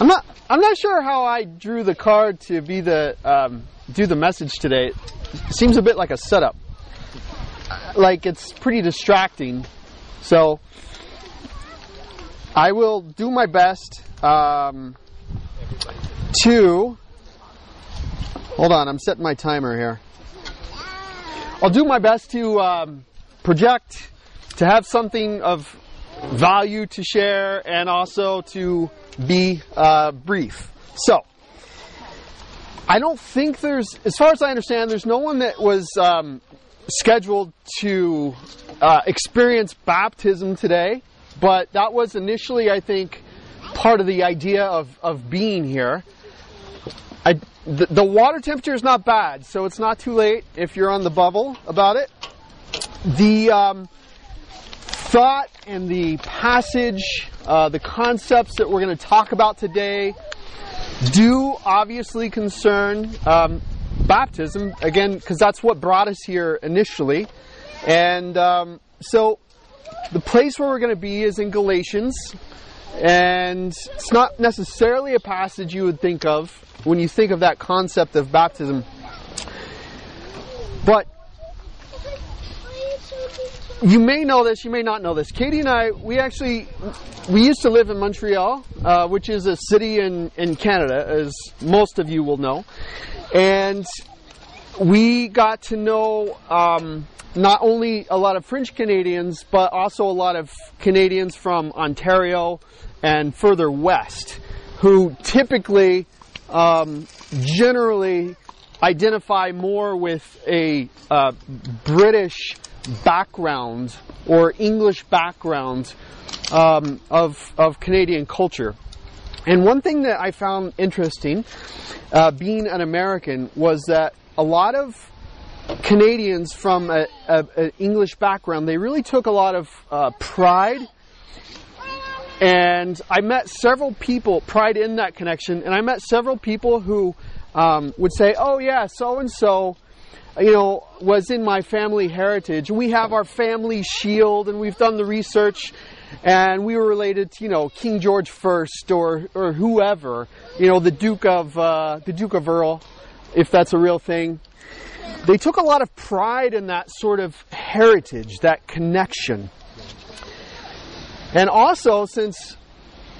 I'm not. I'm not sure how I drew the card to be the um, do the message today. It seems a bit like a setup. Like it's pretty distracting. So I will do my best um, to. Hold on, I'm setting my timer here. I'll do my best to um, project, to have something of value to share, and also to be uh, brief. So, I don't think there's, as far as I understand, there's no one that was um, scheduled to uh, experience baptism today, but that was initially, I think, part of the idea of, of being here. I, the, the water temperature is not bad, so it's not too late if you're on the bubble about it. The um, thought and the passage, uh, the concepts that we're going to talk about today, do obviously concern um, baptism, again, because that's what brought us here initially. And um, so the place where we're going to be is in Galatians. And it's not necessarily a passage you would think of when you think of that concept of baptism. But you may know this, you may not know this. Katie and I, we actually, we used to live in Montreal, uh, which is a city in, in Canada, as most of you will know. And we got to know um, not only a lot of French Canadians, but also a lot of Canadians from Ontario and further west, who typically, um, generally, identify more with a uh, British background or English background um, of, of Canadian culture. And one thing that I found interesting, uh, being an American, was that a lot of Canadians from an English background, they really took a lot of uh, pride. And I met several people, pride in that connection, and I met several people who um, would say, oh, yeah, so and so you know, was in my family heritage. We have our family shield, and we've done the research, and we were related to, you know, King George First or or whoever, you know, the Duke of uh, the Duke of Earl, if that's a real thing. They took a lot of pride in that sort of heritage, that connection. And also, since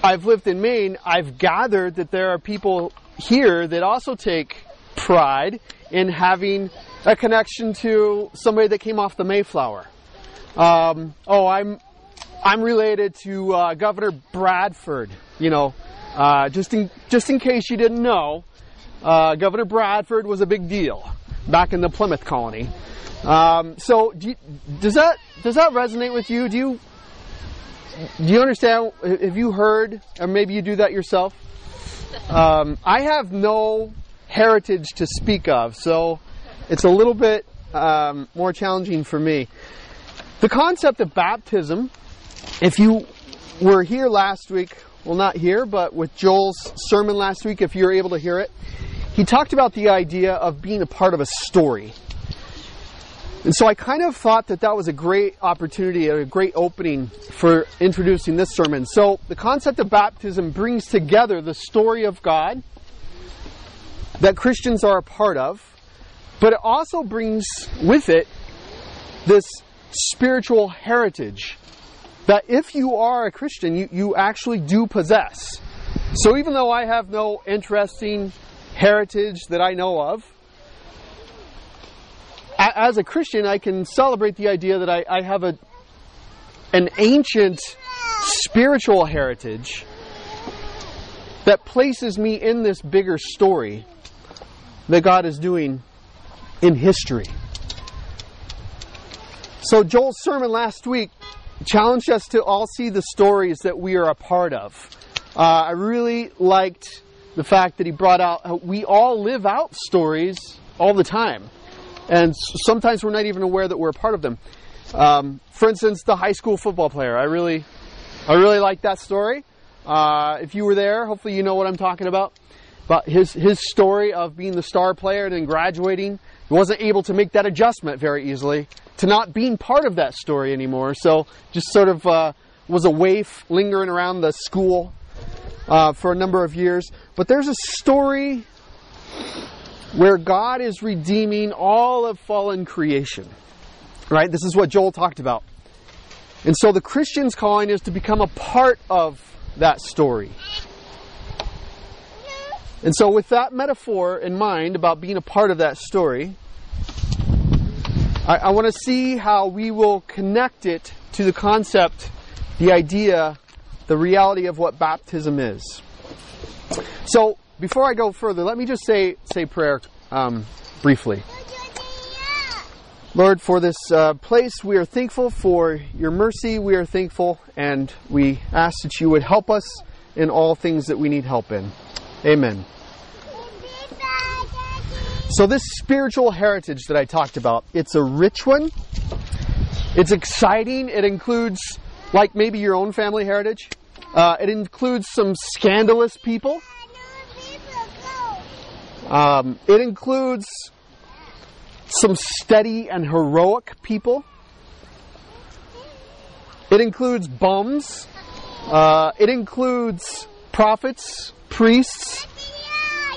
I've lived in Maine, I've gathered that there are people here that also take pride in having a connection to somebody that came off the Mayflower. Um, oh, I'm I'm related to uh, Governor Bradford. You know, uh, just in just in case you didn't know, uh, Governor Bradford was a big deal back in the Plymouth colony. Um, so, do you, does that does that resonate with you? Do you do you understand? Have you heard, or maybe you do that yourself? Um, I have no heritage to speak of, so it's a little bit um, more challenging for me. The concept of baptism, if you were here last week, well, not here, but with Joel's sermon last week, if you were able to hear it, he talked about the idea of being a part of a story. And so I kind of thought that that was a great opportunity, a great opening for introducing this sermon. So the concept of baptism brings together the story of God that Christians are a part of but it also brings with it this spiritual heritage that if you are a Christian, you, you actually do possess. So even though I have no interesting heritage that I know of, as a Christian, I can celebrate the idea that I, I have a, an ancient spiritual heritage that places me in this bigger story that God is doing in history. So, Joel's sermon last week challenged us to all see the stories that we are a part of. Uh, I really liked the fact that he brought out we all live out stories all the time, and sometimes we're not even aware that we're a part of them. Um, for instance, the high school football player. I really, I really like that story. Uh, if you were there, hopefully you know what I'm talking about. But his his story of being the star player and then graduating he wasn't able to make that adjustment very easily to not being part of that story anymore. So just sort of uh, was a waif lingering around the school. uh, for a number of years. But there's a story where God is redeeming all of fallen creation. Right? This is what Joel talked about. And so the Christian's calling is to become a part of that story. And so, with that metaphor in mind about being a part of that story, I, I want to see how we will connect it to the concept, the idea, the reality of what baptism is. So, before I go further, let me just say say prayer um, briefly. Lord, for this uh, place, we are thankful for your mercy. We are thankful, and we ask that you would help us in all things that we need help in. Amen. So, this spiritual heritage that I talked about, it's a rich one. It's exciting. It includes, like maybe your own family heritage, uh, it includes some scandalous people. Um, it includes some steady and heroic people. It includes bums. Uh, it includes prophets, priests,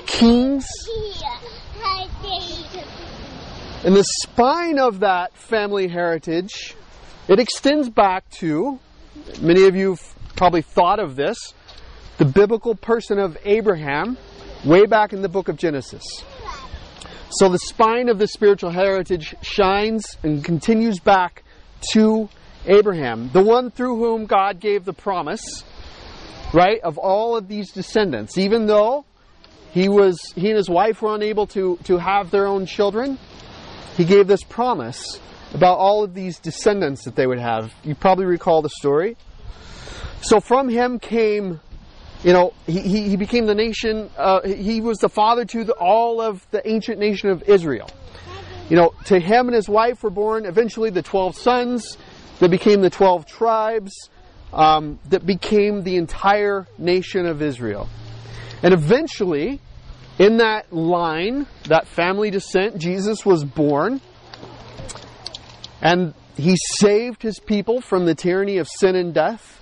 kings. And the spine of that family heritage, it extends back to, many of you probably thought of this, the biblical person of Abraham, way back in the book of Genesis. So the spine of the spiritual heritage shines and continues back to Abraham, the one through whom God gave the promise, right, of all of these descendants. Even though he was he and his wife were unable to, to have their own children, he gave this promise about all of these descendants that they would have. You probably recall the story. So from him came, you know, he, he, he became the nation, uh, he was the father to the, all of the ancient nation of Israel. You know, to him and his wife were born eventually the 12 sons that became the 12 tribes um, that became the entire nation of Israel. And eventually, in that line, that family descent, Jesus was born. And he saved his people from the tyranny of sin and death.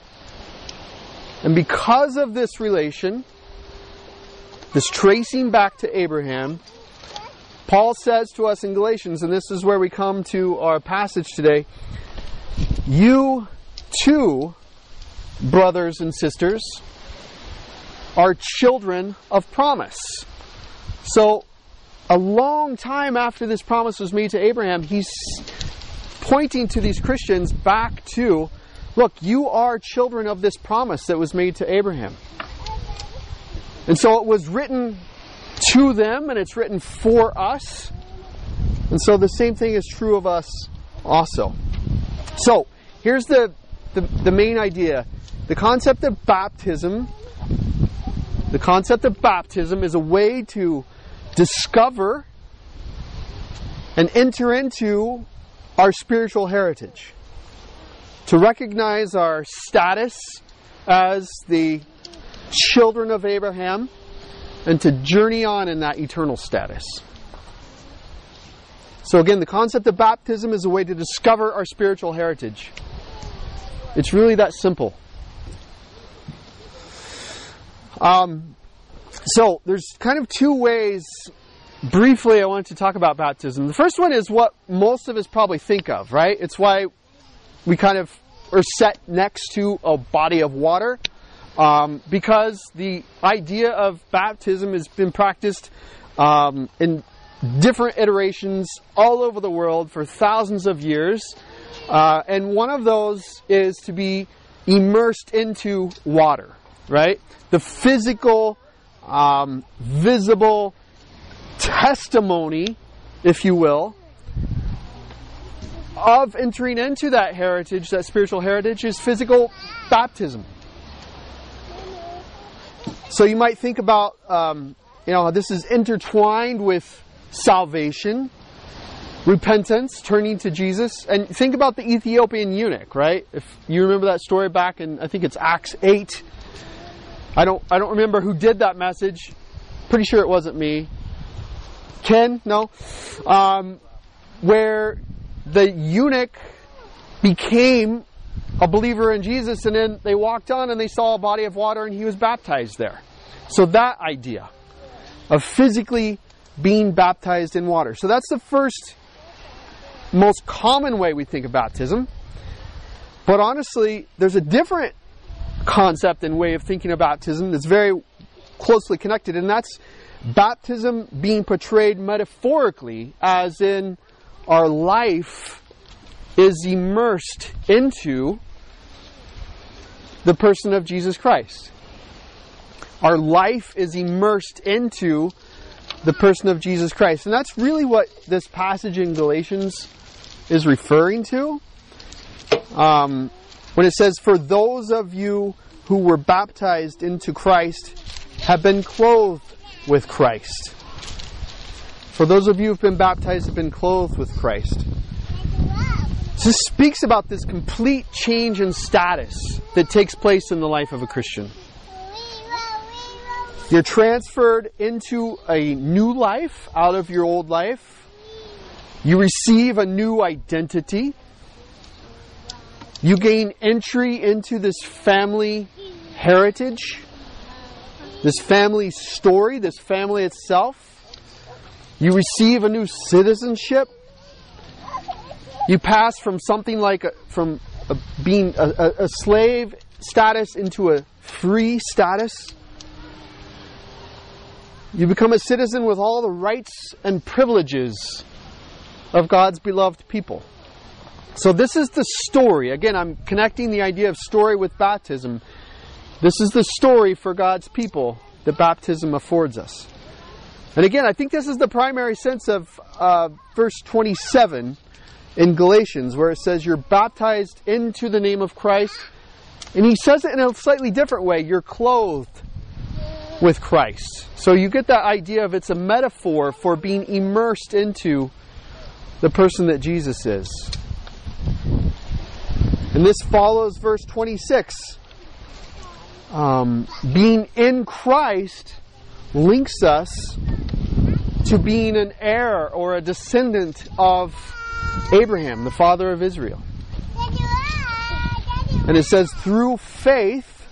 And because of this relation, this tracing back to Abraham, Paul says to us in Galatians, and this is where we come to our passage today you too, brothers and sisters, are children of promise. So, a long time after this promise was made to Abraham, he's pointing to these Christians back to look, you are children of this promise that was made to Abraham. And so it was written to them and it's written for us. And so the same thing is true of us also. So here's the, the, the main idea the concept of baptism. The concept of baptism is a way to discover and enter into our spiritual heritage. To recognize our status as the children of Abraham and to journey on in that eternal status. So, again, the concept of baptism is a way to discover our spiritual heritage. It's really that simple. Um, so, there's kind of two ways, briefly, I wanted to talk about baptism. The first one is what most of us probably think of, right? It's why we kind of are set next to a body of water. Um, because the idea of baptism has been practiced um, in different iterations all over the world for thousands of years. Uh, and one of those is to be immersed into water, right? The physical, um, visible testimony, if you will, of entering into that heritage, that spiritual heritage, is physical baptism. So you might think about, um, you know, this is intertwined with salvation, repentance, turning to Jesus, and think about the Ethiopian eunuch, right? If you remember that story back in, I think it's Acts eight. I don't, I don't remember who did that message. Pretty sure it wasn't me. Ken, no, um, where the eunuch became a believer in Jesus, and then they walked on and they saw a body of water and he was baptized there. So that idea of physically being baptized in water. So that's the first most common way we think of baptism. But honestly, there's a different concept and way of thinking about baptism that's very closely connected, and that's baptism being portrayed metaphorically, as in our life is immersed into the person of Jesus Christ. Our life is immersed into the person of Jesus Christ. And that's really what this passage in Galatians is referring to. Um, when it says, For those of you who were baptized into Christ have been clothed with Christ. For those of you who have been baptized have been clothed with Christ. This speaks about this complete change in status that takes place in the life of a Christian. You're transferred into a new life out of your old life. You receive a new identity. You gain entry into this family heritage, this family story, this family itself. You receive a new citizenship. You pass from something like a, from a, being a, a, a slave status into a free status. You become a citizen with all the rights and privileges of God's beloved people. So, this is the story. Again, I'm connecting the idea of story with baptism. This is the story for God's people that baptism affords us. And again, I think this is the primary sense of uh, verse 27 in Galatians, where it says, You're baptized into the name of Christ. And he says it in a slightly different way. You're clothed with Christ. So you get that idea of it's a metaphor for being immersed into the person that Jesus is. And this follows verse 26. Um, being in Christ links us to being an heir or a descendant of Abraham, the father of Israel. And it says, through faith,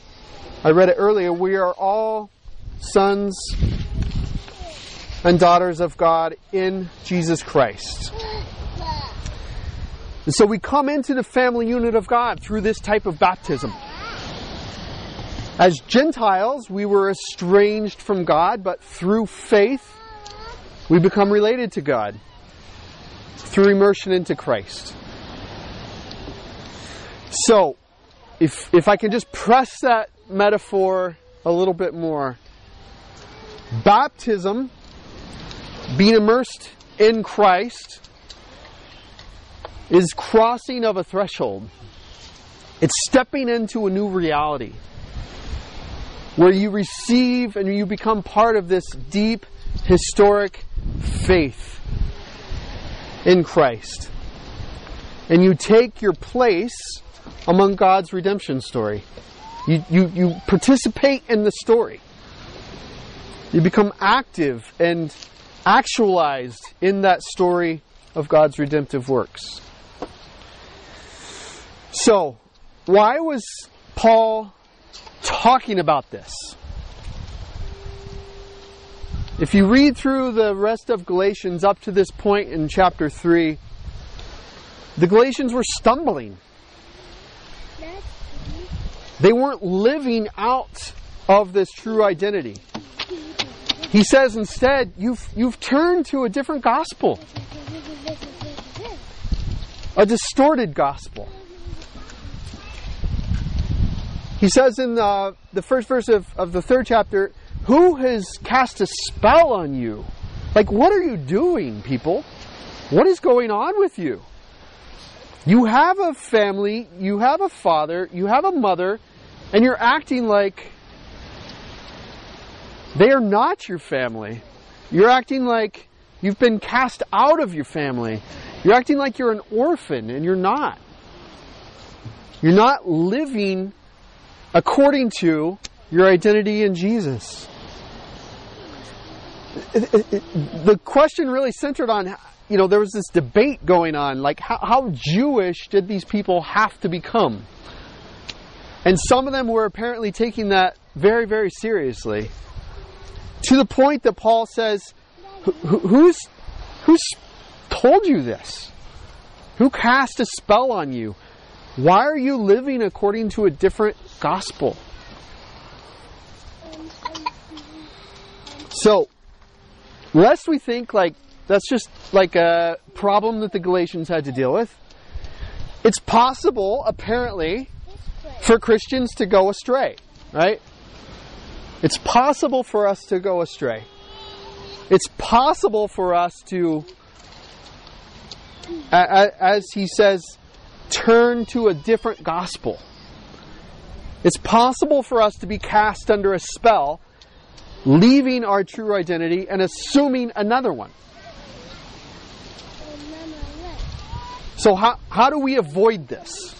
I read it earlier, we are all sons and daughters of God in Jesus Christ. And so we come into the family unit of God through this type of baptism. As Gentiles, we were estranged from God, but through faith, we become related to God through immersion into Christ. So, if, if I can just press that metaphor a little bit more, baptism, being immersed in Christ, is crossing of a threshold. It's stepping into a new reality where you receive and you become part of this deep, historic faith in Christ. And you take your place among God's redemption story. You, you, you participate in the story. You become active and actualized in that story of God's redemptive works. So, why was Paul talking about this? If you read through the rest of Galatians up to this point in chapter 3, the Galatians were stumbling. They weren't living out of this true identity. He says instead, you've, you've turned to a different gospel, a distorted gospel. He says in the, the first verse of, of the third chapter, Who has cast a spell on you? Like, what are you doing, people? What is going on with you? You have a family, you have a father, you have a mother, and you're acting like they are not your family. You're acting like you've been cast out of your family. You're acting like you're an orphan, and you're not. You're not living according to your identity in Jesus. The question really centered on, you know, there was this debate going on, like how, how Jewish did these people have to become? And some of them were apparently taking that very, very seriously. To the point that Paul says, Who's, who's told you this? Who cast a spell on you? Why are you living according to a different gospel? So, lest we think like that's just like a problem that the Galatians had to deal with, it's possible, apparently, for Christians to go astray, right? It's possible for us to go astray. It's possible for us to, as he says, turn to a different gospel. It's possible for us to be cast under a spell, leaving our true identity and assuming another one. So how, how do we avoid this?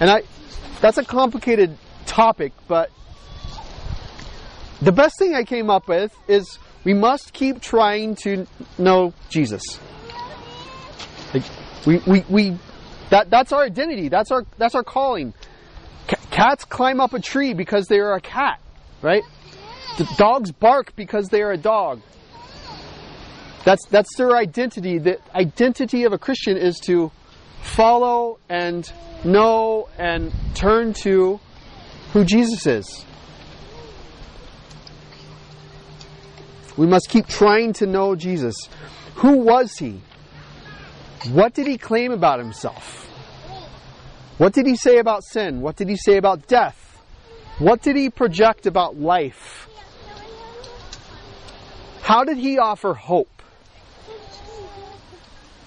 And I that's a complicated topic, but the best thing I came up with is we must keep trying to know Jesus. Like we, we, we that that's our identity. That's our that's our calling. C- cats climb up a tree because they are a cat, right? Dogs bark because they are a dog. That's that's their identity. The identity of a Christian is to follow and know and turn to who Jesus is. We must keep trying to know Jesus. Who was he? What did he claim about himself? What did he say about sin? What did he say about death? What did he project about life? How did he offer hope?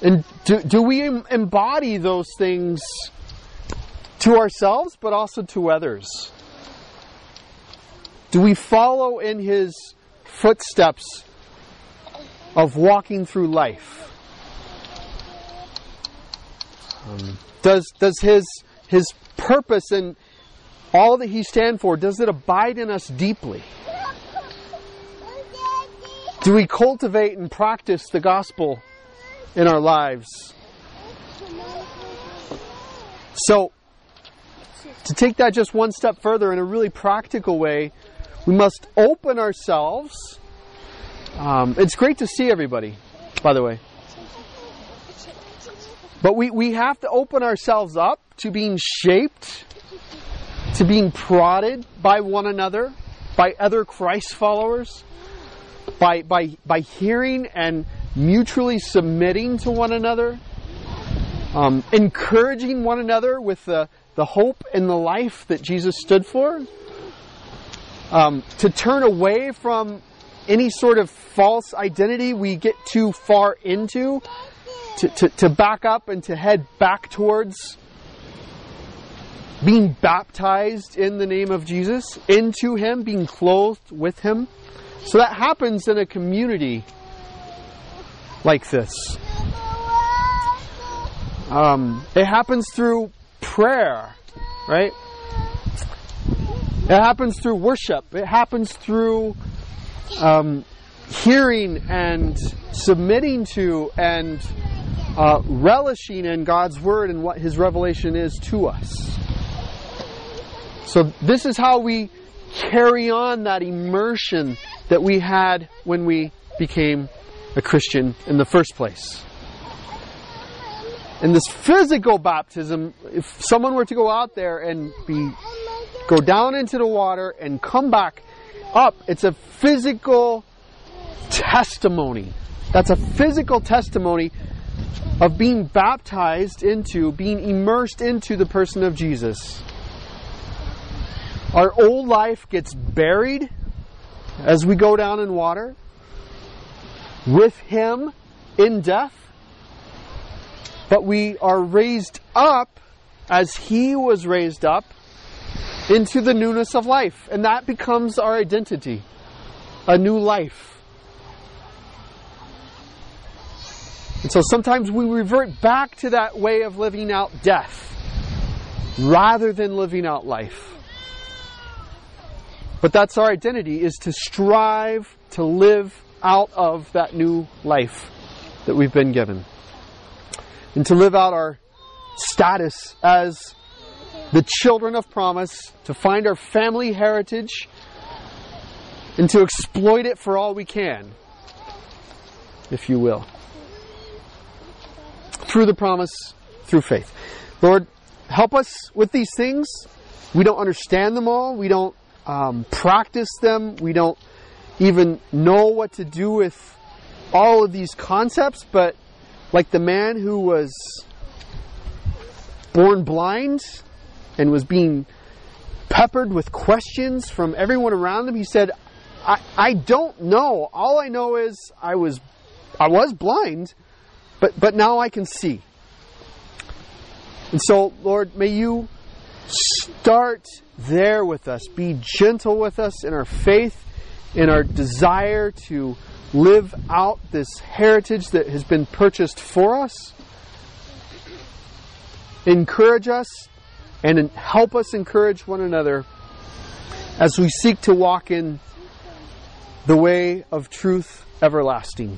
And do, do we embody those things to ourselves, but also to others? Do we follow in his footsteps of walking through life? Um, does does his his purpose and all that he stands for does it abide in us deeply? Do we cultivate and practice the gospel in our lives? So, to take that just one step further in a really practical way, we must open ourselves. Um, it's great to see everybody, by the way. But we, we have to open ourselves up to being shaped, to being prodded by one another, by other Christ followers, by, by, by hearing and mutually submitting to one another, um, encouraging one another with the, the hope and the life that Jesus stood for, um, to turn away from any sort of false identity we get too far into to, to, to back up and to head back towards being baptized in the name of Jesus, into Him, being clothed with Him. So that happens in a community like this. Um, it happens through prayer, right? It happens through worship. It happens through um, hearing and submitting to and uh, relishing in God's Word and what His revelation is to us. So, this is how we carry on that immersion that we had when we became a Christian in the first place. And this physical baptism, if someone were to go out there and be go down into the water and come back up, it's a physical testimony. That's a physical testimony of being baptized into, being immersed into the person of Jesus. Our old life gets buried as we go down in water with Him in death, but we are raised up as He was raised up into the newness of life. And that becomes our identity a new life. And so sometimes we revert back to that way of living out death rather than living out life. But that's our identity is to strive to live out of that new life that we've been given. And to live out our status as the children of promise, to find our family heritage, and to exploit it for all we can, if you will. Through the promise, through faith. Lord, help us with these things. We don't understand them all. We don't um, practice them. We don't even know what to do with all of these concepts, but like the man who was born blind and was being peppered with questions from everyone around him, he said, I, I don't know. All I know is I was I was blind, but but now I can see. And so, Lord, may you start there with us. Be gentle with us in our faith, in our desire to live out this heritage that has been purchased for us. Encourage us and help us encourage one another as we seek to walk in the way of truth everlasting.